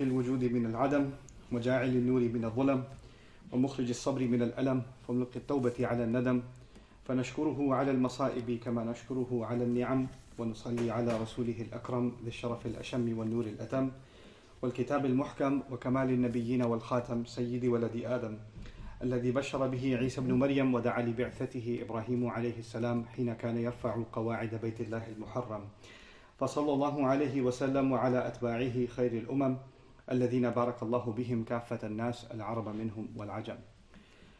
الوجود من العدم وجاعل النور من الظلم ومخرج الصبر من الألم فملقي التوبة على الندم. فنشكره على المصائب كما نشكره على النعم ونصلي على رسوله الأكرم ذي الشرف الأشم والنور الأتم والكتاب المحكم وكمال النبيين والخاتم سيد ولد آدم الذي بشر به عيسى بن مريم ودعا لبعثته إبراهيم عليه السلام حين كان يرفع قواعد بيت الله المحرم. فصلى الله عليه وسلم وعلى أتباعه خير الأمم الذين بارك الله بهم كافة الناس العرب منهم والعجم.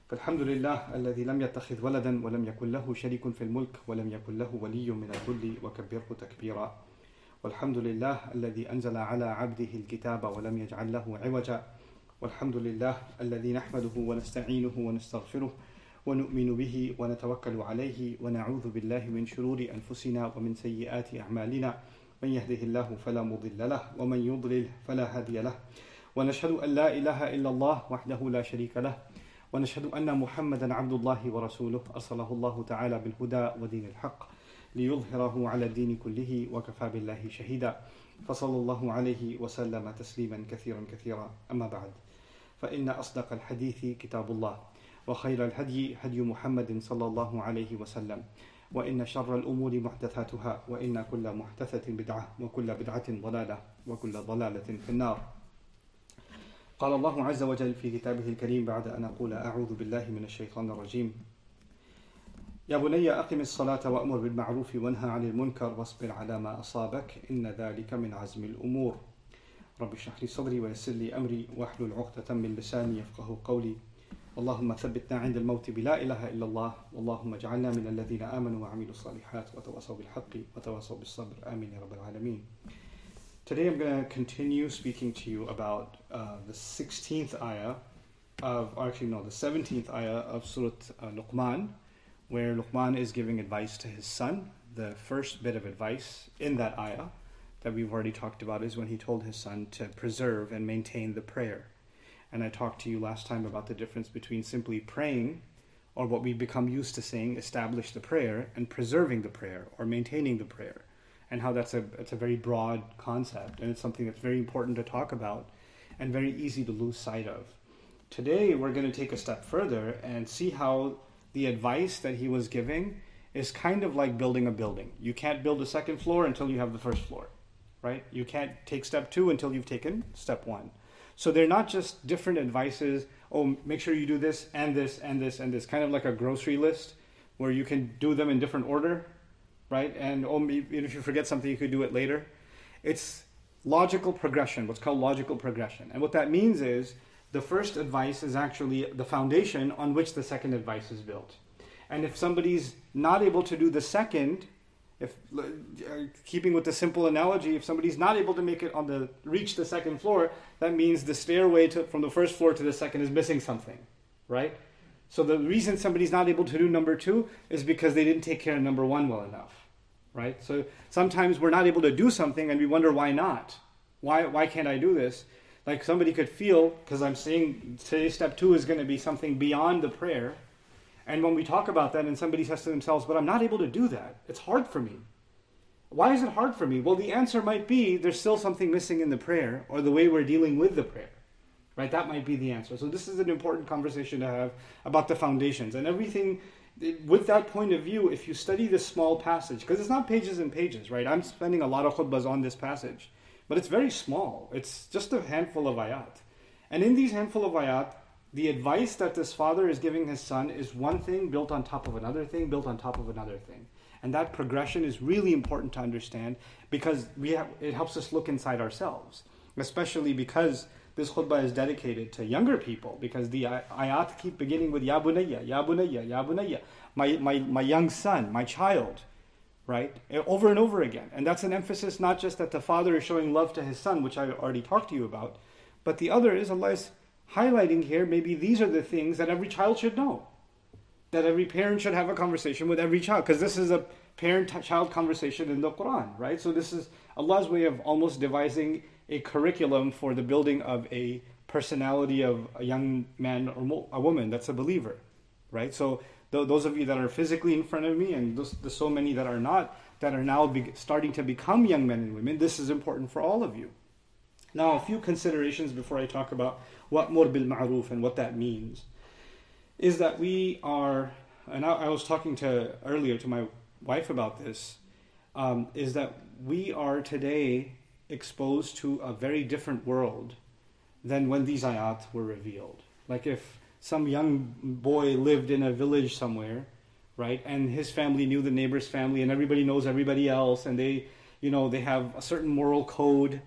فالحمد لله الذي لم يتخذ ولدا ولم يكن له شريك في الملك ولم يكن له ولي من الذل وكبره تكبيرا. والحمد لله الذي أنزل على عبده الكتاب ولم يجعل له عوجا. والحمد لله الذي نحمده ونستعينه ونستغفره ونؤمن به ونتوكل عليه ونعوذ بالله من شرور أنفسنا ومن سيئات أعمالنا. من يهده الله فلا مضل له ومن يضلل فلا هادي له. ونشهد أن لا إله إلا الله وحده لا شريك له ونشهد أن محمدا عبد الله ورسوله. أرسله الله تعالى بالهدى ودين الحق ليظهره على الدين كله وكفى بالله شهيدا. فصلى الله عليه وسلم تسليما كثيرا كثيرا. أما بعد فإن أصدق الحديث كتاب الله وخير الهدي هدي محمد صلى الله عليه وسلم. وإن شر الأمور محدثاتها وإن كل محدثة بدعة وكل بدعة ضلالة وكل ضلالة في النار. قال الله عز وجل في كتابه الكريم بعد أن أقول أعوذ بالله من الشيطان الرجيم. يا بني أقم الصلاة وأمر بالمعروف وانهى عن المنكر واصبر على ما أصابك إن ذلك من عزم الأمور. رب اشرح لي صدري ويسر لي أمري واحلل عقدة من لساني يفقه قولي. اللهم ثبتنا عند الموت بلا إله إلا الله اللهم اجعلنا من الذين آمنوا وعملوا الصالحات وتواصوا بالحق وتواصوا بالصبر آمين يا رب العالمين Today I'm going to continue speaking to you about uh, the 16th ayah of, actually no, the 17th ayah of Surah uh, Luqman, where Luqman is giving advice to his son. The first bit of advice in that ayah that we've already talked about is when he told his son to preserve and maintain the prayer. And I talked to you last time about the difference between simply praying, or what we become used to saying, establish the prayer, and preserving the prayer or maintaining the prayer, and how that's a it's a very broad concept, and it's something that's very important to talk about, and very easy to lose sight of. Today we're going to take a step further and see how the advice that he was giving is kind of like building a building. You can't build a second floor until you have the first floor, right? You can't take step two until you've taken step one. So they're not just different advices. Oh, make sure you do this and this and this and this, kind of like a grocery list where you can do them in different order, right? And oh, maybe if you forget something, you could do it later. It's logical progression, what's called logical progression. And what that means is the first advice is actually the foundation on which the second advice is built. And if somebody's not able to do the second, if uh, keeping with the simple analogy, if somebody's not able to make it on the reach the second floor, that means the stairway to, from the first floor to the second is missing something, right? So the reason somebody's not able to do number two is because they didn't take care of number one well enough, right? So sometimes we're not able to do something and we wonder why not. Why why can't I do this? Like somebody could feel because I'm saying today's step two is going to be something beyond the prayer and when we talk about that, and somebody says to themselves, But I'm not able to do that, it's hard for me. Why is it hard for me? Well, the answer might be there's still something missing in the prayer or the way we're dealing with the prayer. Right? That might be the answer. So, this is an important conversation to have about the foundations and everything. With that point of view, if you study this small passage, because it's not pages and pages, right? I'm spending a lot of khutbahs on this passage, but it's very small. It's just a handful of ayat. And in these handful of ayat, the advice that this father is giving his son is one thing built on top of another thing, built on top of another thing. And that progression is really important to understand because we have, it helps us look inside ourselves, especially because this khutbah is dedicated to younger people because the ayat keep beginning with Ya bunayya, Ya bunayya, Ya bunayya, my, my, my young son, my child, right? Over and over again. And that's an emphasis not just that the father is showing love to his son, which I already talked to you about, but the other is Allah is highlighting here maybe these are the things that every child should know. That every parent should have a conversation with every child, because this is a parent child conversation in the Quran, right? So, this is Allah's way of almost devising a curriculum for the building of a personality of a young man or a woman that's a believer, right? So, th- those of you that are physically in front of me, and those, the so many that are not, that are now be- starting to become young men and women, this is important for all of you. Now, a few considerations before I talk about what mur bil ma'ruf and what that means is that we are, and I, I was talking to earlier to my wife about this, um, is that we are today exposed to a very different world than when these ayat were revealed. Like if some young boy lived in a village somewhere, right, and his family knew the neighbor's family, and everybody knows everybody else, and they, you know, they have a certain moral code,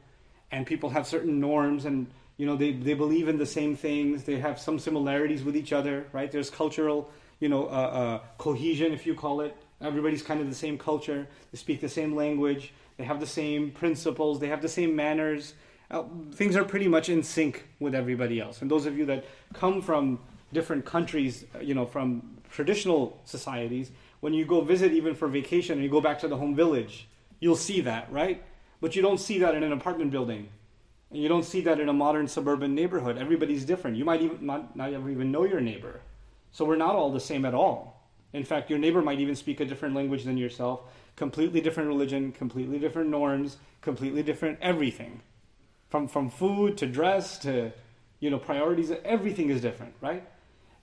and people have certain norms, and you know, they they believe in the same things, they have some similarities with each other, right? There's cultural, you know, uh, uh, cohesion, if you call it. Everybody's kind of the same culture. They speak the same language. They have the same principles. They have the same manners uh, things are pretty much in sync with everybody else. And those of you that come from different countries, uh, you know, from traditional societies, when you go visit even for vacation and you go back to the home village, you'll see that, right? But you don't see that in an apartment building. And you don't see that in a modern suburban neighborhood. Everybody's different. You might even not, not even know your neighbor. So we're not all the same at all. In fact, your neighbor might even speak a different language than yourself, completely different religion, completely different norms, completely different everything from from food to dress to you know priorities everything is different right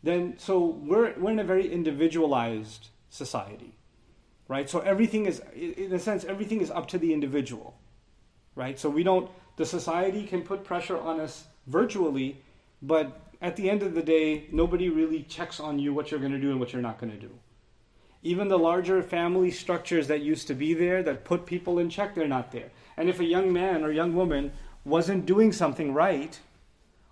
then so we're we're in a very individualized society right so everything is in a sense everything is up to the individual right so we don't the society can put pressure on us virtually but at the end of the day nobody really checks on you what you're going to do and what you're not going to do even the larger family structures that used to be there that put people in check they're not there and if a young man or young woman wasn't doing something right,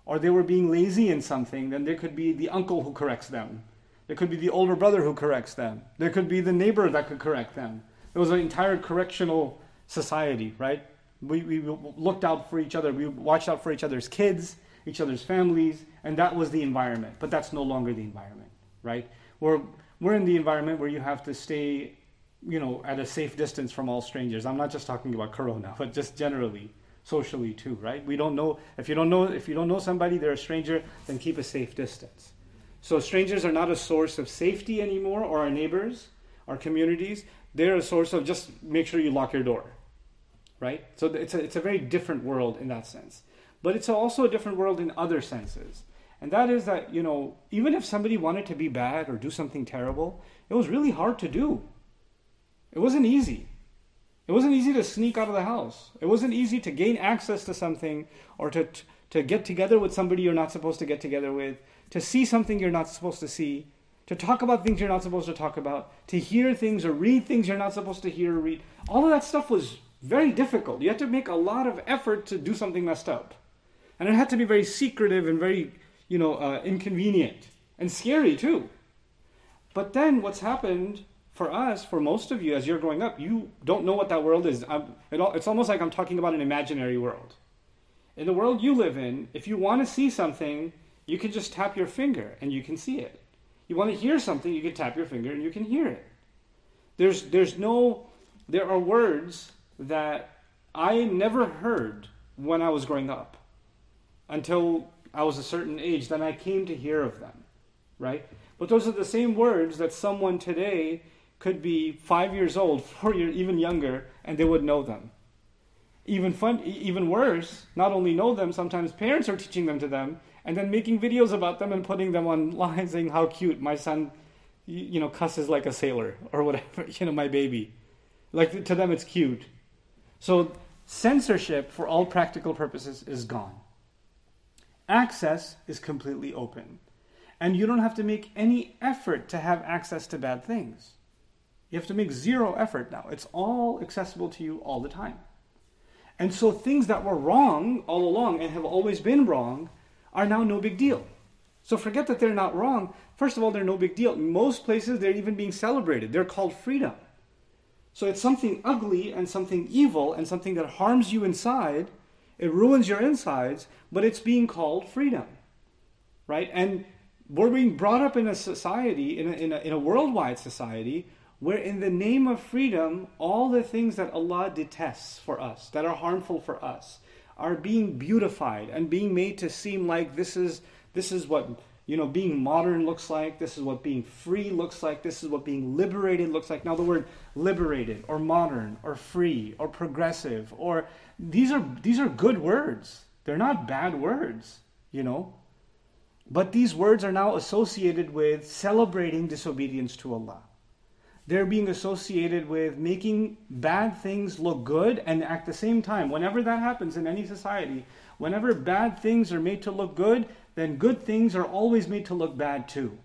or they were being lazy in something, then there could be the uncle who corrects them. There could be the older brother who corrects them. There could be the neighbor that could correct them. It was an entire correctional society, right? We, we looked out for each other. We watched out for each other's kids, each other's families, and that was the environment. But that's no longer the environment, right? We're, we're in the environment where you have to stay, you know, at a safe distance from all strangers. I'm not just talking about Corona, but just generally socially too, right? We don't know if you don't know if you don't know somebody, they're a stranger, then keep a safe distance. So strangers are not a source of safety anymore, or our neighbors, our communities. They're a source of just make sure you lock your door, right? So it's a, it's a very different world in that sense. But it's also a different world in other senses. And that is that, you know, even if somebody wanted to be bad or do something terrible, it was really hard to do. It wasn't easy. It wasn't easy to sneak out of the house. It wasn't easy to gain access to something or to, to get together with somebody you're not supposed to get together with, to see something you're not supposed to see, to talk about things you're not supposed to talk about, to hear things or read things you're not supposed to hear or read. All of that stuff was very difficult. You had to make a lot of effort to do something messed up. And it had to be very secretive and very, you know, uh, inconvenient and scary too. But then what's happened for us, for most of you, as you're growing up, you don't know what that world is. It all, it's almost like I'm talking about an imaginary world. In the world you live in, if you want to see something, you can just tap your finger and you can see it. You want to hear something, you can tap your finger and you can hear it. There's, there's no, there are words that I never heard when I was growing up until I was a certain age. Then I came to hear of them, right? But those are the same words that someone today could be five years old, four years, even younger, and they would know them. Even fun, even worse, not only know them, sometimes parents are teaching them to them, and then making videos about them and putting them online, saying how cute my son, you know, cusses like a sailor or whatever. You know, my baby, like to them it's cute. So censorship, for all practical purposes, is gone. Access is completely open, and you don't have to make any effort to have access to bad things. You have to make zero effort now. It's all accessible to you all the time. And so things that were wrong all along and have always been wrong are now no big deal. So forget that they're not wrong. First of all, they're no big deal. Most places, they're even being celebrated. They're called freedom. So it's something ugly and something evil and something that harms you inside. It ruins your insides, but it's being called freedom. Right? And we're being brought up in a society, in a, in a, in a worldwide society, where in the name of freedom, all the things that Allah detests for us, that are harmful for us, are being beautified and being made to seem like this is this is what you know, being modern looks like. This is what being free looks like. This is what being liberated looks like. Now, the word liberated or modern or free or progressive or these are these are good words. They're not bad words, you know. But these words are now associated with celebrating disobedience to Allah. They're being associated with making bad things look good, and at the same time, whenever that happens in any society, whenever bad things are made to look good, then good things are always made to look bad too.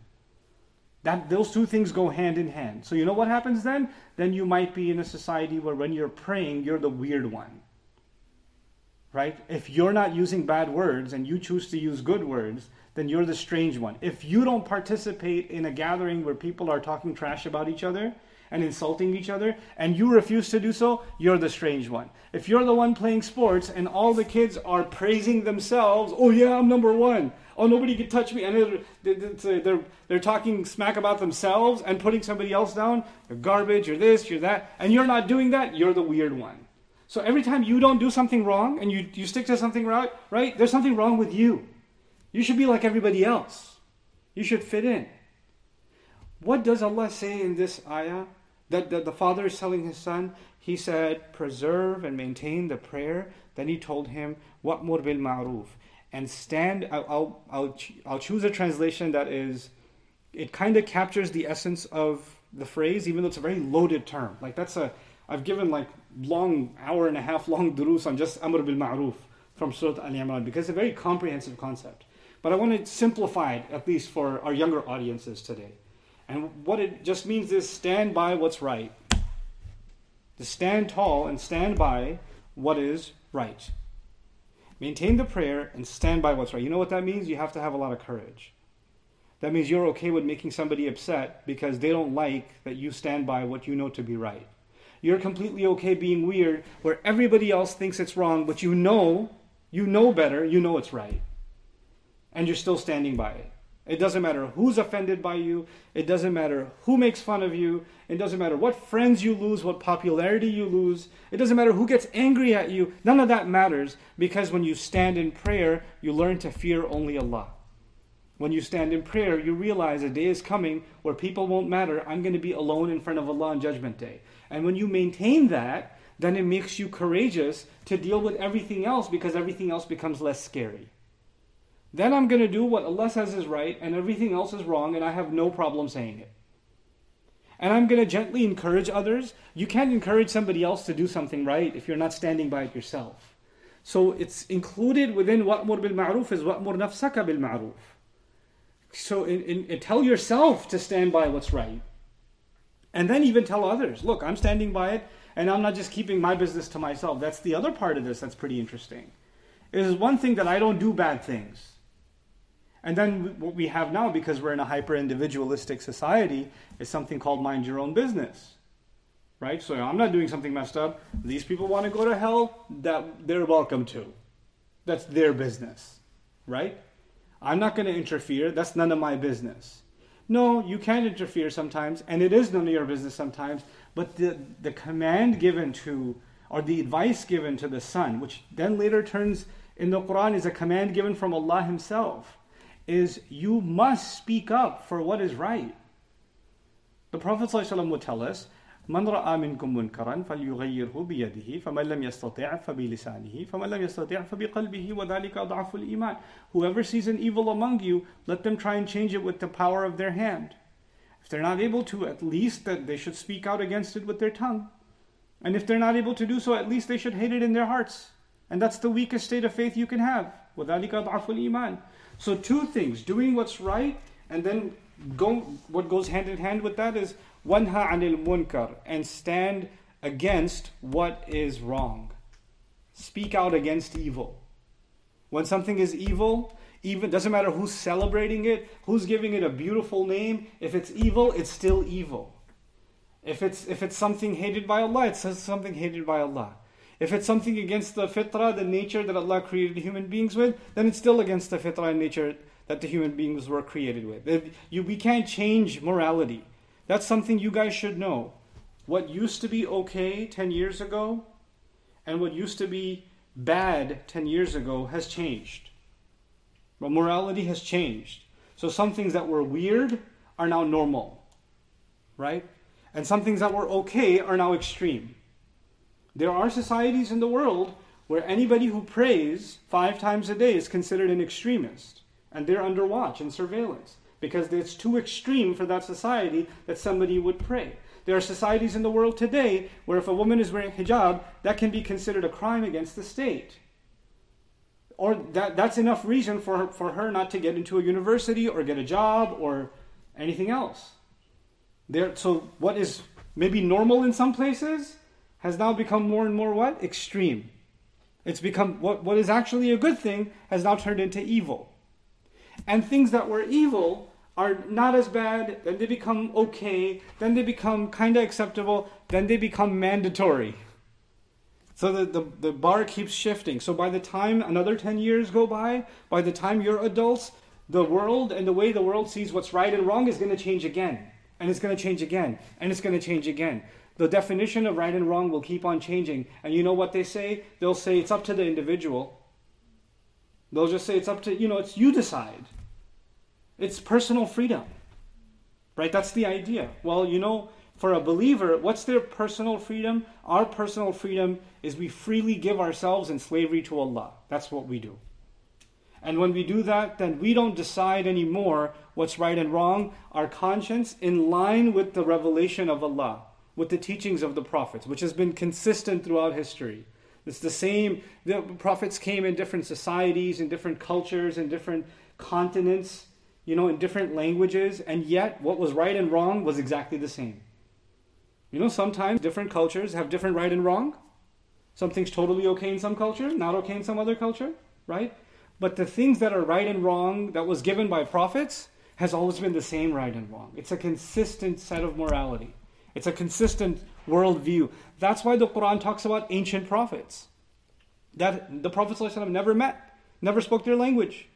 That those two things go hand in hand. So you know what happens then? Then you might be in a society where when you're praying, you're the weird one. Right? If you're not using bad words and you choose to use good words, then you're the strange one. If you don't participate in a gathering where people are talking trash about each other and insulting each other, and you refuse to do so, you're the strange one. If you're the one playing sports and all the kids are praising themselves, oh yeah, I'm number one. Oh, nobody can touch me. And they're, they're, they're talking smack about themselves and putting somebody else down. You're garbage, you're this, you're that. And you're not doing that, you're the weird one. So every time you don't do something wrong and you, you stick to something right, right, there's something wrong with you. You should be like everybody else. You should fit in. What does Allah say in this ayah? that, that the father is telling his son, he said, preserve and maintain the prayer. Then he told him, wa'mur bil ma'ruf. And stand, I'll, I'll, I'll, I'll choose a translation that is, it kind of captures the essence of the phrase, even though it's a very loaded term. Like that's a, I've given like long, hour and a half long durus on just amr bil ma'ruf from Surah Al Imran because it's a very comprehensive concept. But I want to simplify it at least for our younger audiences today. And what it just means is stand by what's right. To stand tall and stand by what is right. Maintain the prayer and stand by what's right. You know what that means? You have to have a lot of courage. That means you're okay with making somebody upset because they don't like that you stand by what you know to be right. You're completely okay being weird where everybody else thinks it's wrong, but you know, you know better, you know it's right and you're still standing by it. It doesn't matter who's offended by you. It doesn't matter who makes fun of you. It doesn't matter what friends you lose, what popularity you lose. It doesn't matter who gets angry at you. None of that matters because when you stand in prayer, you learn to fear only Allah. When you stand in prayer, you realize a day is coming where people won't matter. I'm going to be alone in front of Allah on Judgment Day. And when you maintain that, then it makes you courageous to deal with everything else because everything else becomes less scary. Then I'm going to do what Allah says is right and everything else is wrong, and I have no problem saying it. And I'm going to gently encourage others. You can't encourage somebody else to do something right if you're not standing by it yourself. So it's included within wa'mur bil ma'ruf is wa'mur nafsaka bil ma'ruf. So in, in, in, tell yourself to stand by what's right. And then even tell others, look, I'm standing by it and I'm not just keeping my business to myself. That's the other part of this that's pretty interesting. It is one thing that I don't do bad things. And then what we have now, because we're in a hyper individualistic society, is something called mind your own business. Right? So I'm not doing something messed up. These people want to go to hell, that they're welcome to. That's their business. Right? I'm not going to interfere. That's none of my business. No, you can interfere sometimes, and it is none of your business sometimes, but the, the command given to, or the advice given to the son, which then later turns in the Quran is a command given from Allah Himself is you must speak up for what is right. The Prophet ﷺ would tell us, من رأى منكم منكرا فليغيره بيده فمن لم يستطع فبلسانه فمن لم يستطع فبقلبه وذلك أضعف الإيمان Whoever sees an evil among you, let them try and change it with the power of their hand. If they're not able to, at least that they should speak out against it with their tongue. And if they're not able to do so, at least they should hate it in their hearts. And that's the weakest state of faith you can have. وذلك أضعف الإيمان so two things, doing what's right and then go, what goes hand in hand with that is wanha anil munkar and stand against what is wrong. Speak out against evil. When something is evil, even doesn't matter who's celebrating it, who's giving it a beautiful name, if it's evil, it's still evil. If it's if it's something hated by Allah, it says something hated by Allah. If it's something against the fitrah, the nature that Allah created human beings with, then it's still against the fitrah and nature that the human beings were created with. You, we can't change morality. That's something you guys should know. What used to be okay 10 years ago and what used to be bad 10 years ago has changed. But morality has changed. So some things that were weird are now normal, right? And some things that were okay are now extreme. There are societies in the world where anybody who prays five times a day is considered an extremist, and they're under watch and surveillance because it's too extreme for that society that somebody would pray. There are societies in the world today where if a woman is wearing hijab, that can be considered a crime against the state. Or that, that's enough reason for her, for her not to get into a university or get a job or anything else. There, so what is maybe normal in some places has now become more and more what? Extreme. It's become what, what is actually a good thing has now turned into evil. And things that were evil are not as bad, then they become okay, then they become kind of acceptable, then they become mandatory. So the, the, the bar keeps shifting. So by the time another 10 years go by, by the time you're adults, the world and the way the world sees what's right and wrong is going to change again. And it's going to change again. And it's going to change again. The definition of right and wrong will keep on changing. And you know what they say? They'll say it's up to the individual. They'll just say it's up to, you know, it's you decide. It's personal freedom. Right? That's the idea. Well, you know, for a believer, what's their personal freedom? Our personal freedom is we freely give ourselves in slavery to Allah. That's what we do. And when we do that, then we don't decide anymore what's right and wrong. Our conscience, in line with the revelation of Allah, with the teachings of the prophets, which has been consistent throughout history. It's the same. The prophets came in different societies, in different cultures, in different continents you know, in different languages, and yet what was right and wrong was exactly the same. You know, sometimes different cultures have different right and wrong. Something's totally okay in some culture, not okay in some other culture, right? But the things that are right and wrong that was given by prophets has always been the same right and wrong. It's a consistent set of morality. It's a consistent worldview. That's why the Quran talks about ancient prophets. That the Prophet ﷺ never met, never spoke their language.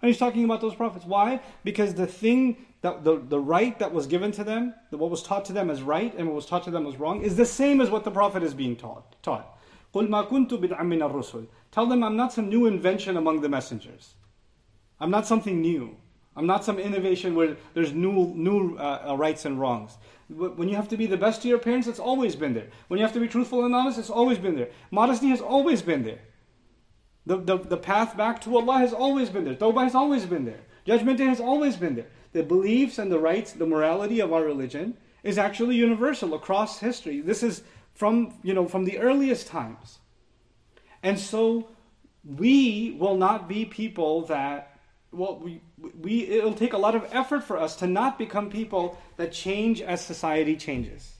And he's talking about those prophets. Why? Because the thing that the, the right that was given to them, what was taught to them as right and what was taught to them as wrong, is the same as what the prophet is being taught. taught. Tell them I'm not some new invention among the messengers. I'm not something new. I'm not some innovation where there's new new uh, uh rights and wrongs. When you have to be the best to your parents, it's always been there. When you have to be truthful and honest, it's always been there. Modesty has always been there. The, the, the path back to Allah has always been there. Tawbah has always been there. Judgment Day has always been there. The beliefs and the rights, the morality of our religion is actually universal across history. This is from, you know, from the earliest times. And so we will not be people that well we, we it'll take a lot of effort for us to not become people that change as society changes.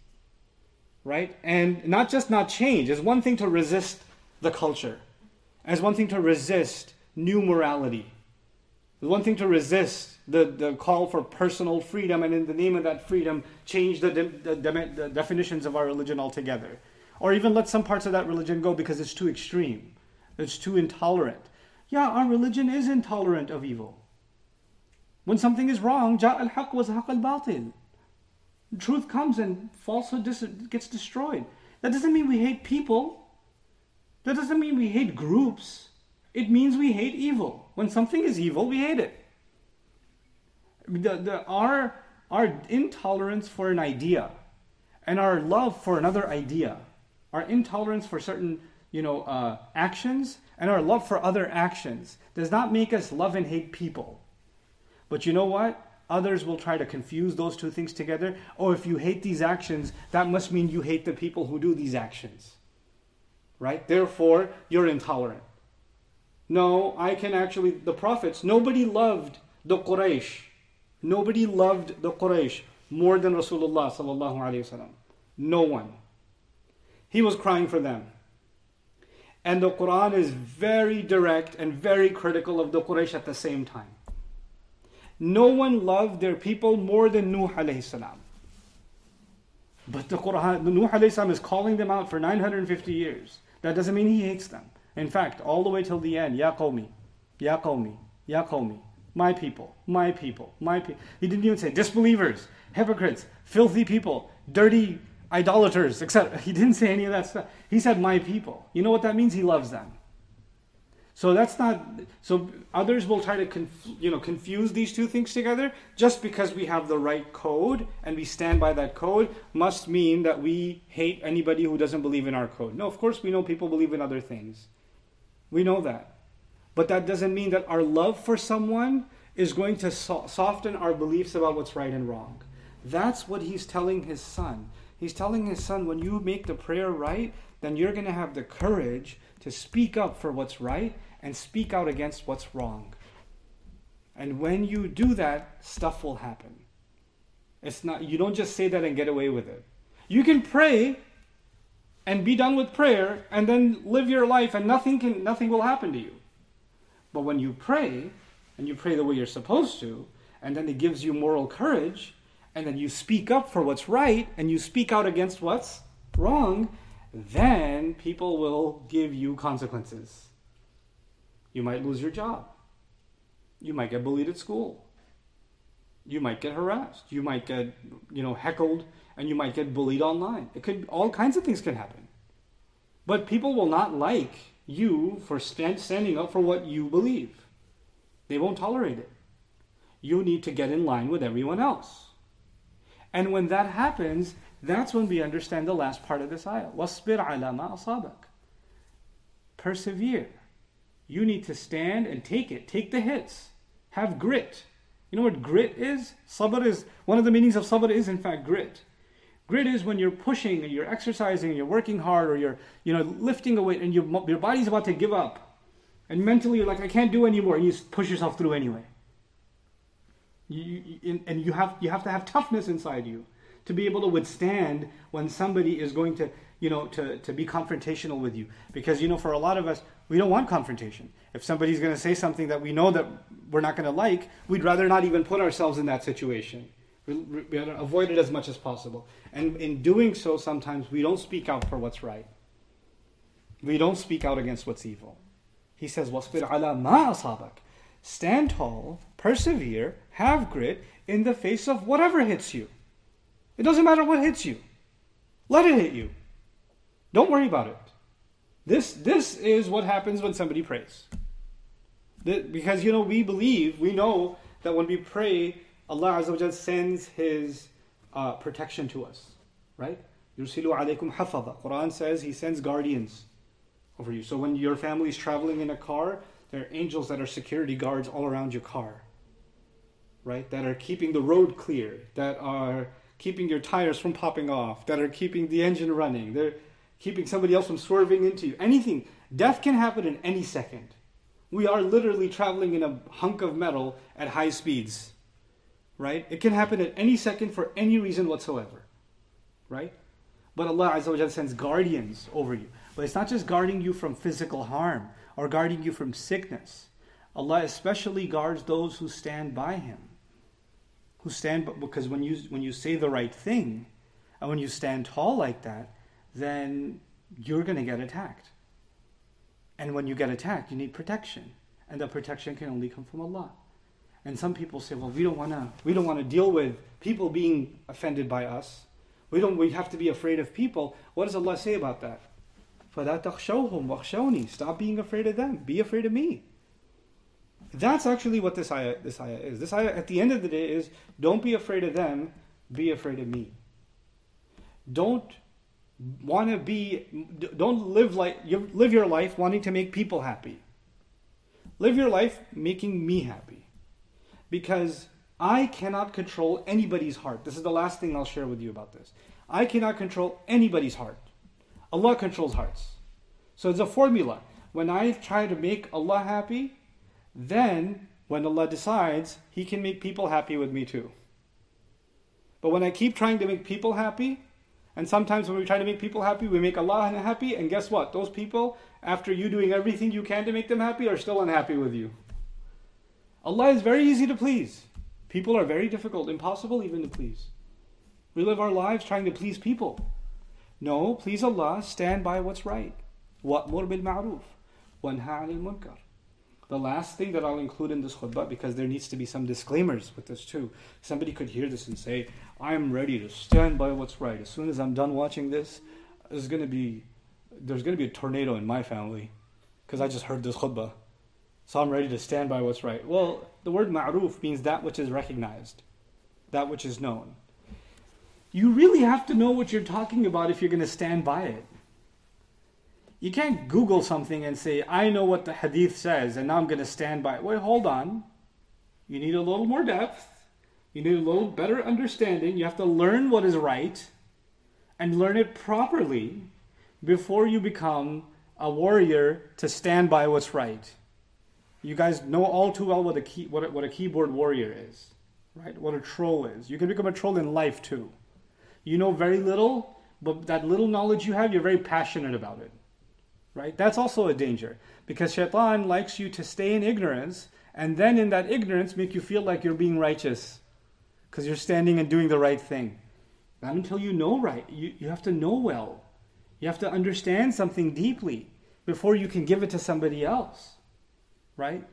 Right? And not just not change, it's one thing to resist the culture as one thing to resist new morality. It's one thing to resist the, the call for personal freedom, and in the name of that freedom, change the, de- the, de- the definitions of our religion altogether. Or even let some parts of that religion go because it's too extreme, it's too intolerant. Yeah, our religion is intolerant of evil. When something is wrong, al-haq was haq al-batil. Truth comes and falsehood gets destroyed. That doesn't mean we hate people. That doesn't mean we hate groups. It means we hate evil. When something is evil, we hate it. The, the, our, our intolerance for an idea and our love for another idea, our intolerance for certain you know, uh, actions and our love for other actions does not make us love and hate people. But you know what? Others will try to confuse those two things together. Oh, if you hate these actions, that must mean you hate the people who do these actions right? Therefore, you're intolerant. No, I can actually, the prophets, nobody loved the Quraysh. Nobody loved the Quraysh more than Rasulullah sallallahu alaihi wasallam. No one. He was crying for them. And the Quran is very direct and very critical of the Quraysh at the same time. No one loved their people more than Nuh alayhi salam. But the Quran, Nuh alayhi salam is calling them out for 950 years. That doesn't mean he hates them. In fact, all the way till the end, Ya Qawmi, Ya Qawmi, Ya Qawmi, my people, my people, my people. He didn't even say disbelievers, hypocrites, filthy people, dirty idolaters, etc. He didn't say any of that stuff. He said my people. You know what that means? He loves them. So that's not. So others will try to conf, you know confuse these two things together. Just because we have the right code and we stand by that code must mean that we hate anybody who doesn't believe in our code. No, of course we know people believe in other things. We know that, but that doesn't mean that our love for someone is going to so- soften our beliefs about what's right and wrong. That's what he's telling his son. He's telling his son, when you make the prayer right, then you're going to have the courage to speak up for what's right and speak out against what's wrong. And when you do that, stuff will happen. It's not you don't just say that and get away with it. You can pray and be done with prayer and then live your life and nothing can nothing will happen to you. But when you pray and you pray the way you're supposed to, and then it gives you moral courage, and then you speak up for what's right and you speak out against what's wrong, then people will give you consequences. You might lose your job. You might get bullied at school. You might get harassed. You might get, you know, heckled and you might get bullied online. It could all kinds of things can happen. But people will not like you for stand, standing up for what you believe. They won't tolerate it. You need to get in line with everyone else. And when that happens, that's when we understand the last part of this ayah. وَاصْبِرْ عَلَى مَا أَصَابَكَ Persevere. you need to stand and take it. Take the hits. Have grit. You know what grit is? Sabr is, one of the meanings of sabr is in fact grit. Grit is when you're pushing and you're exercising and you're working hard or you're, you know, lifting a weight and your, your body's about to give up. And mentally you're like, I can't do anymore. And you push yourself through anyway. You, you, and you have, you have to have toughness inside you to be able to withstand when somebody is going to, you know, to, to be confrontational with you. Because, you know, for a lot of us, we don't want confrontation. If somebody's going to say something that we know that we're not going to like, we'd rather not even put ourselves in that situation. We, we avoid it as much as possible. And in doing so, sometimes we don't speak out for what's right. We don't speak out against what's evil. He says, "Wasbir ala ma asabak." Stand tall, persevere, have grit in the face of whatever hits you. It doesn't matter what hits you. Let it hit you. Don't worry about it. This, this is what happens when somebody prays. Because, you know, we believe, we know that when we pray, Allah Azza wa sends His uh, protection to us, right? Yursilu alaykum hafadha. Quran says He sends guardians over you. So when your family is traveling in a car, there are angels that are security guards all around your car, right? That are keeping the road clear, that are keeping your tires from popping off, that are keeping the engine running. They're, keeping somebody else from swerving into you. Anything. Death can happen in any second. We are literally traveling in a hunk of metal at high speeds. Right? It can happen at any second for any reason whatsoever. Right? But Allah Azza wa sends guardians over you. But it's not just guarding you from physical harm or guarding you from sickness. Allah especially guards those who stand by Him. Who stand because when you when you say the right thing, and when you stand tall like that, then you're going to get attacked. And when you get attacked, you need protection. And the protection can only come from Allah. And some people say, well, we don't want to we don't want to deal with people being offended by us. We don't we have to be afraid of people. What does Allah say about that? Stop being afraid of them. Be afraid of me. That's actually what this ayah, this ayah is. This ayah, at the end of the day, is don't be afraid of them, be afraid of me. Don't want to be don't live like you live your life wanting to make people happy. Live your life making me happy. Because i cannot control anybody's heart. This is the last thing i'll share with you about this. I cannot control anybody's heart. Allah controls hearts. So it's a formula. When i try to make allah happy then when allah decides he can make people happy with me too. But when i keep trying to make people happy and sometimes when we try to make people happy, we make Allah unhappy. And guess what? Those people, after you doing everything you can to make them happy, are still unhappy with you. Allah is very easy to please. People are very difficult, impossible even to please. We live our lives trying to please people. No, please Allah, stand by what's right. Wa'mur bil ma'ruf. Munkar. The last thing that I'll include in this khutbah, because there needs to be some disclaimers with this too. Somebody could hear this and say, I'm ready to stand by what's right. As soon as I'm done watching this, there's going to be there's going to be a tornado in my family because I just heard this khutbah. So I'm ready to stand by what's right. Well, the word ma'ruf means that which is recognized, that which is known. You really have to know what you're talking about if you're going to stand by it. You can't Google something and say, I know what the hadith says, and now I'm going to stand by it. Wait, hold on. You need a little more depth. You need a little better understanding. You have to learn what is right and learn it properly before you become a warrior to stand by what's right. You guys know all too well what a, key, what a, what a keyboard warrior is, right? What a troll is. You can become a troll in life too. You know very little, but that little knowledge you have, you're very passionate about it, right? That's also a danger because shaitan likes you to stay in ignorance and then in that ignorance make you feel like you're being righteous because you're standing and doing the right thing. Not until you know right. You, you have to know well. You have to understand something deeply before you can give it to somebody else. Right?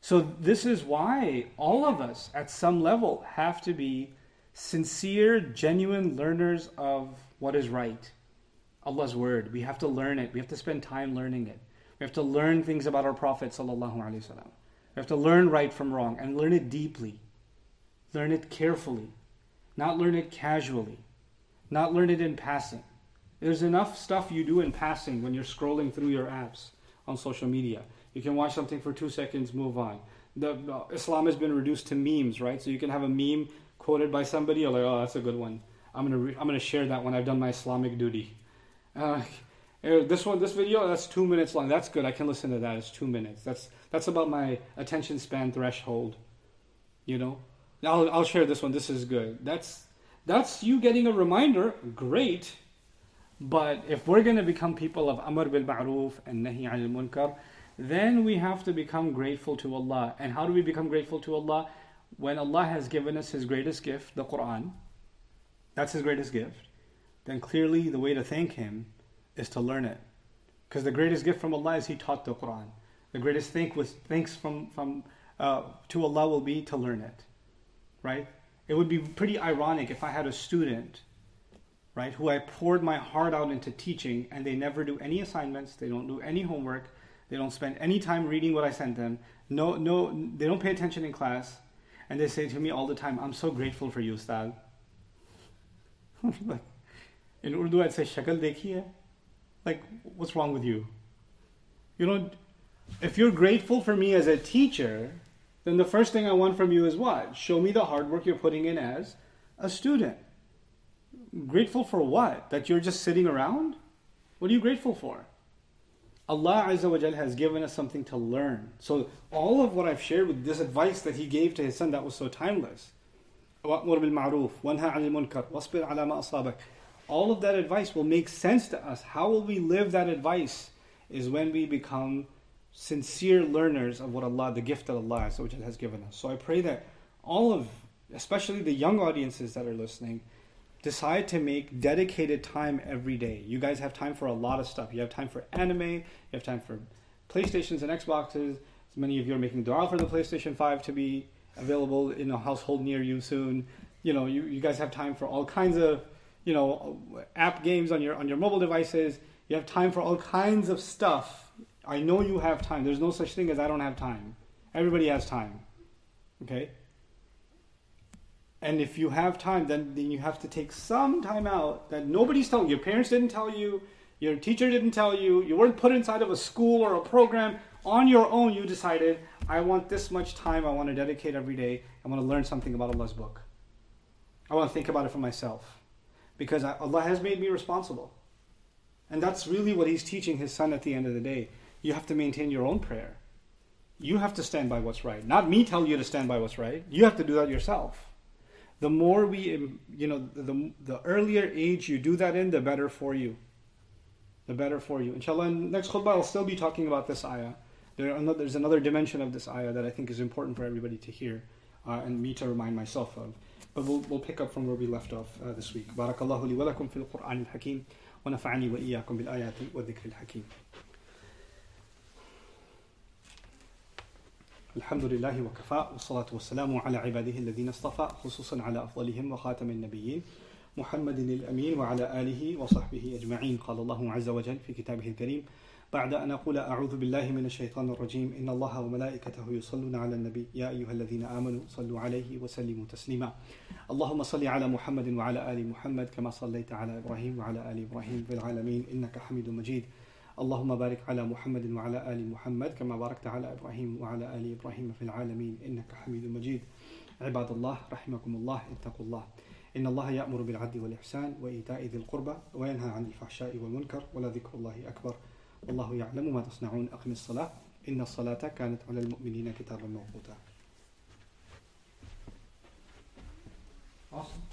So, this is why all of us at some level have to be sincere, genuine learners of what is right. Allah's word. We have to learn it. We have to spend time learning it. We have to learn things about our Prophet. We have to learn right from wrong and learn it deeply. Learn it carefully. Not learn it casually. Not learn it in passing. There's enough stuff you do in passing when you're scrolling through your apps on social media. You can watch something for two seconds, move on. The, uh, Islam has been reduced to memes, right? So you can have a meme quoted by somebody, you're like, oh, that's a good one. I'm gonna re- I'm gonna share that when I've done my Islamic duty. Uh, this one, this video, that's two minutes long. That's good. I can listen to that. It's two minutes. That's that's about my attention span threshold. You know, I'll I'll share this one. This is good. That's that's you getting a reminder. Great. But if we're going to become people of Amr bil Ma'ruf and Nahi al Munkar, then we have to become grateful to Allah. And how do we become grateful to Allah? When Allah has given us His greatest gift, the Quran, that's His greatest gift, then clearly the way to thank Him is to learn it. Because the greatest gift from Allah is He taught the Quran. The greatest thank was, thanks from, from, uh, to Allah will be to learn it. Right? It would be pretty ironic if I had a student right, who I poured my heart out into teaching, and they never do any assignments, they don't do any homework, they don't spend any time reading what I sent them, no, no, they don't pay attention in class, and they say to me all the time, I'm so grateful for you, Ustad. in Urdu, I'd say, Shakal dekhiye. Like, what's wrong with you? You know, if you're grateful for me as a teacher, then the first thing I want from you is what? Show me the hard work you're putting in as a student. Grateful for what? That you're just sitting around? What are you grateful for? Allah Azza wa Jal has given us something to learn. So all of what I've shared with this advice that he gave to his son that was so timeless. All of that advice will make sense to us. How will we live that advice is when we become sincere learners of what Allah, the gift that Allah has given us. So I pray that all of, especially the young audiences that are listening, decide to make dedicated time every day. You guys have time for a lot of stuff. You have time for anime, you have time for PlayStations and Xboxes. As Many of you are making dua for the PlayStation 5 to be available in a household near you soon. You know, you, you guys have time for all kinds of, you know, app games on your on your mobile devices. You have time for all kinds of stuff. I know you have time. There's no such thing as I don't have time. Everybody has time. Okay? And if you have time, then, then you have to take some time out that nobody's telling you. Your parents didn't tell you, your teacher didn't tell you, you weren't put inside of a school or a program. On your own, you decided, I want this much time I want to dedicate every day. I want to learn something about Allah's book. I want to think about it for myself. Because Allah has made me responsible. And that's really what He's teaching His son at the end of the day. You have to maintain your own prayer. You have to stand by what's right. Not me tell you to stand by what's right. You have to do that yourself the more we, you know, the, the earlier age you do that in, the better for you. The better for you. Inshallah, in next khutbah I'll still be talking about this ayah. There another, there's another dimension of this ayah that I think is important for everybody to hear uh, and me to remind myself of. But we'll, we'll pick up from where we left off uh, this week. Barakallahu li wa lakum fil Qur'an al-Hakim wa nafa'ani wa iyyakum bil الحمد لله وكفى والصلاة والسلام على عباده الذين اصطفى خصوصا على أفضلهم وخاتم النبيين محمد الأمين وعلى آله وصحبه أجمعين. قال الله عز وجل في كتابه الكريم بعد أن أقول أعوذ بالله من الشيطان الرجيم إن الله وملائكته يصلون على النبي يا أيها الذين آمنوا صلوا عليه وسلموا تسليما. اللهم صل على محمد وعلى آل محمد كما صليت على إبراهيم وعلى آل إبراهيم في العالمين إنك حميد مجيد. اللهم بارك على محمد وعلى آل محمد كما باركت على إبراهيم وعلى آل إبراهيم في العالمين. إنك حميد مجيد. عباد الله رحمكم الله اتقوا الله. إن الله يأمر بالعدل والإحسان وإيتاء ذي القربى وينهى عن الفحشاء والمنكر ولذكر الله أكبر. والله يعلم ما تصنعون. أقم الصلاة. إن الصلاة كانت على المؤمنين كتابا موقوتا. Awesome.